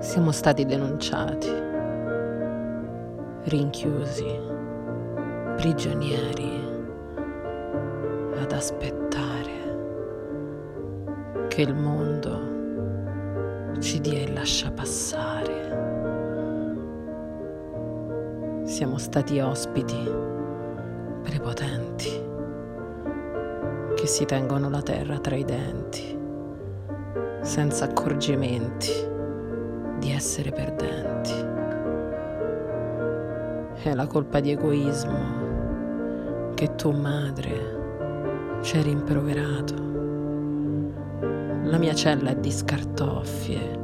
Siamo stati denunciati, rinchiusi, prigionieri, ad aspettare che il mondo ci dia il lascia passare. Siamo stati ospiti prepotenti che si tengono la terra tra i denti, senza accorgimenti di essere perdenti. È la colpa di egoismo che tu madre ci hai rimproverato. La mia cella è di scartoffie,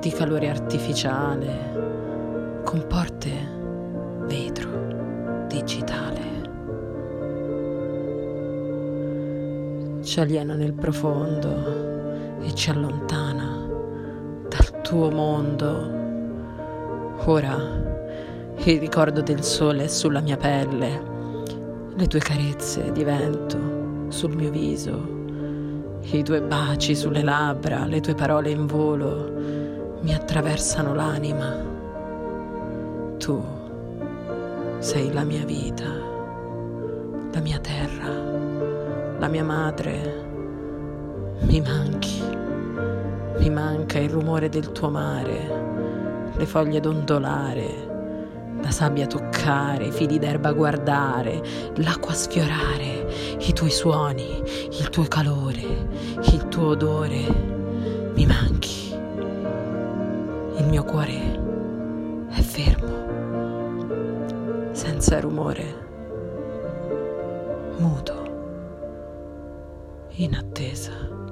di calore artificiale, con porte vetro digitale. Ci aliena nel profondo e ci allontana tuo mondo. Ora il ricordo del sole è sulla mia pelle, le tue carezze di vento sul mio viso, i tuoi baci sulle labbra, le tue parole in volo mi attraversano l'anima. Tu sei la mia vita, la mia terra, la mia madre. Mi manchi. Mi manca il rumore del tuo mare, le foglie dondolare, la sabbia toccare, i fili d'erba guardare, l'acqua sfiorare, i tuoi suoni, il tuo calore, il tuo odore. Mi manchi. Il mio cuore è fermo, senza rumore, muto, in attesa.